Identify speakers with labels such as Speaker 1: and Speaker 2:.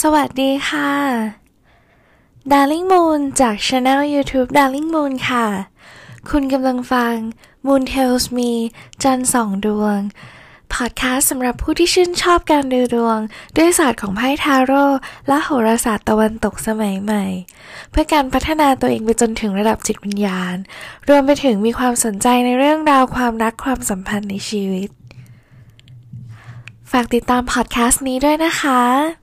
Speaker 1: สวัสดีค่ะ Darling Moon จาก Channel YouTube Darling Moon ค่ะ คุณกำลังฟัง Moon Tells Me จันสองดวง พอดแคสต์สำหรับผู้ที่ชื่นชอบการดูดวง ด้วยศาสตร์ของไพ่ทาโร่และโหราศาสตร์ตะวันตกสมัยใหม่ เพื่อการพัฒนาตัวเองไปจนถึงระดับจิตวิญญาณ รวมไปถึงมีความสนใจในเรื่องราวความรักความสัมพันธ์ในชีวิต ฝากติดตามพอดแคสต์นี้ด้วยนะคะ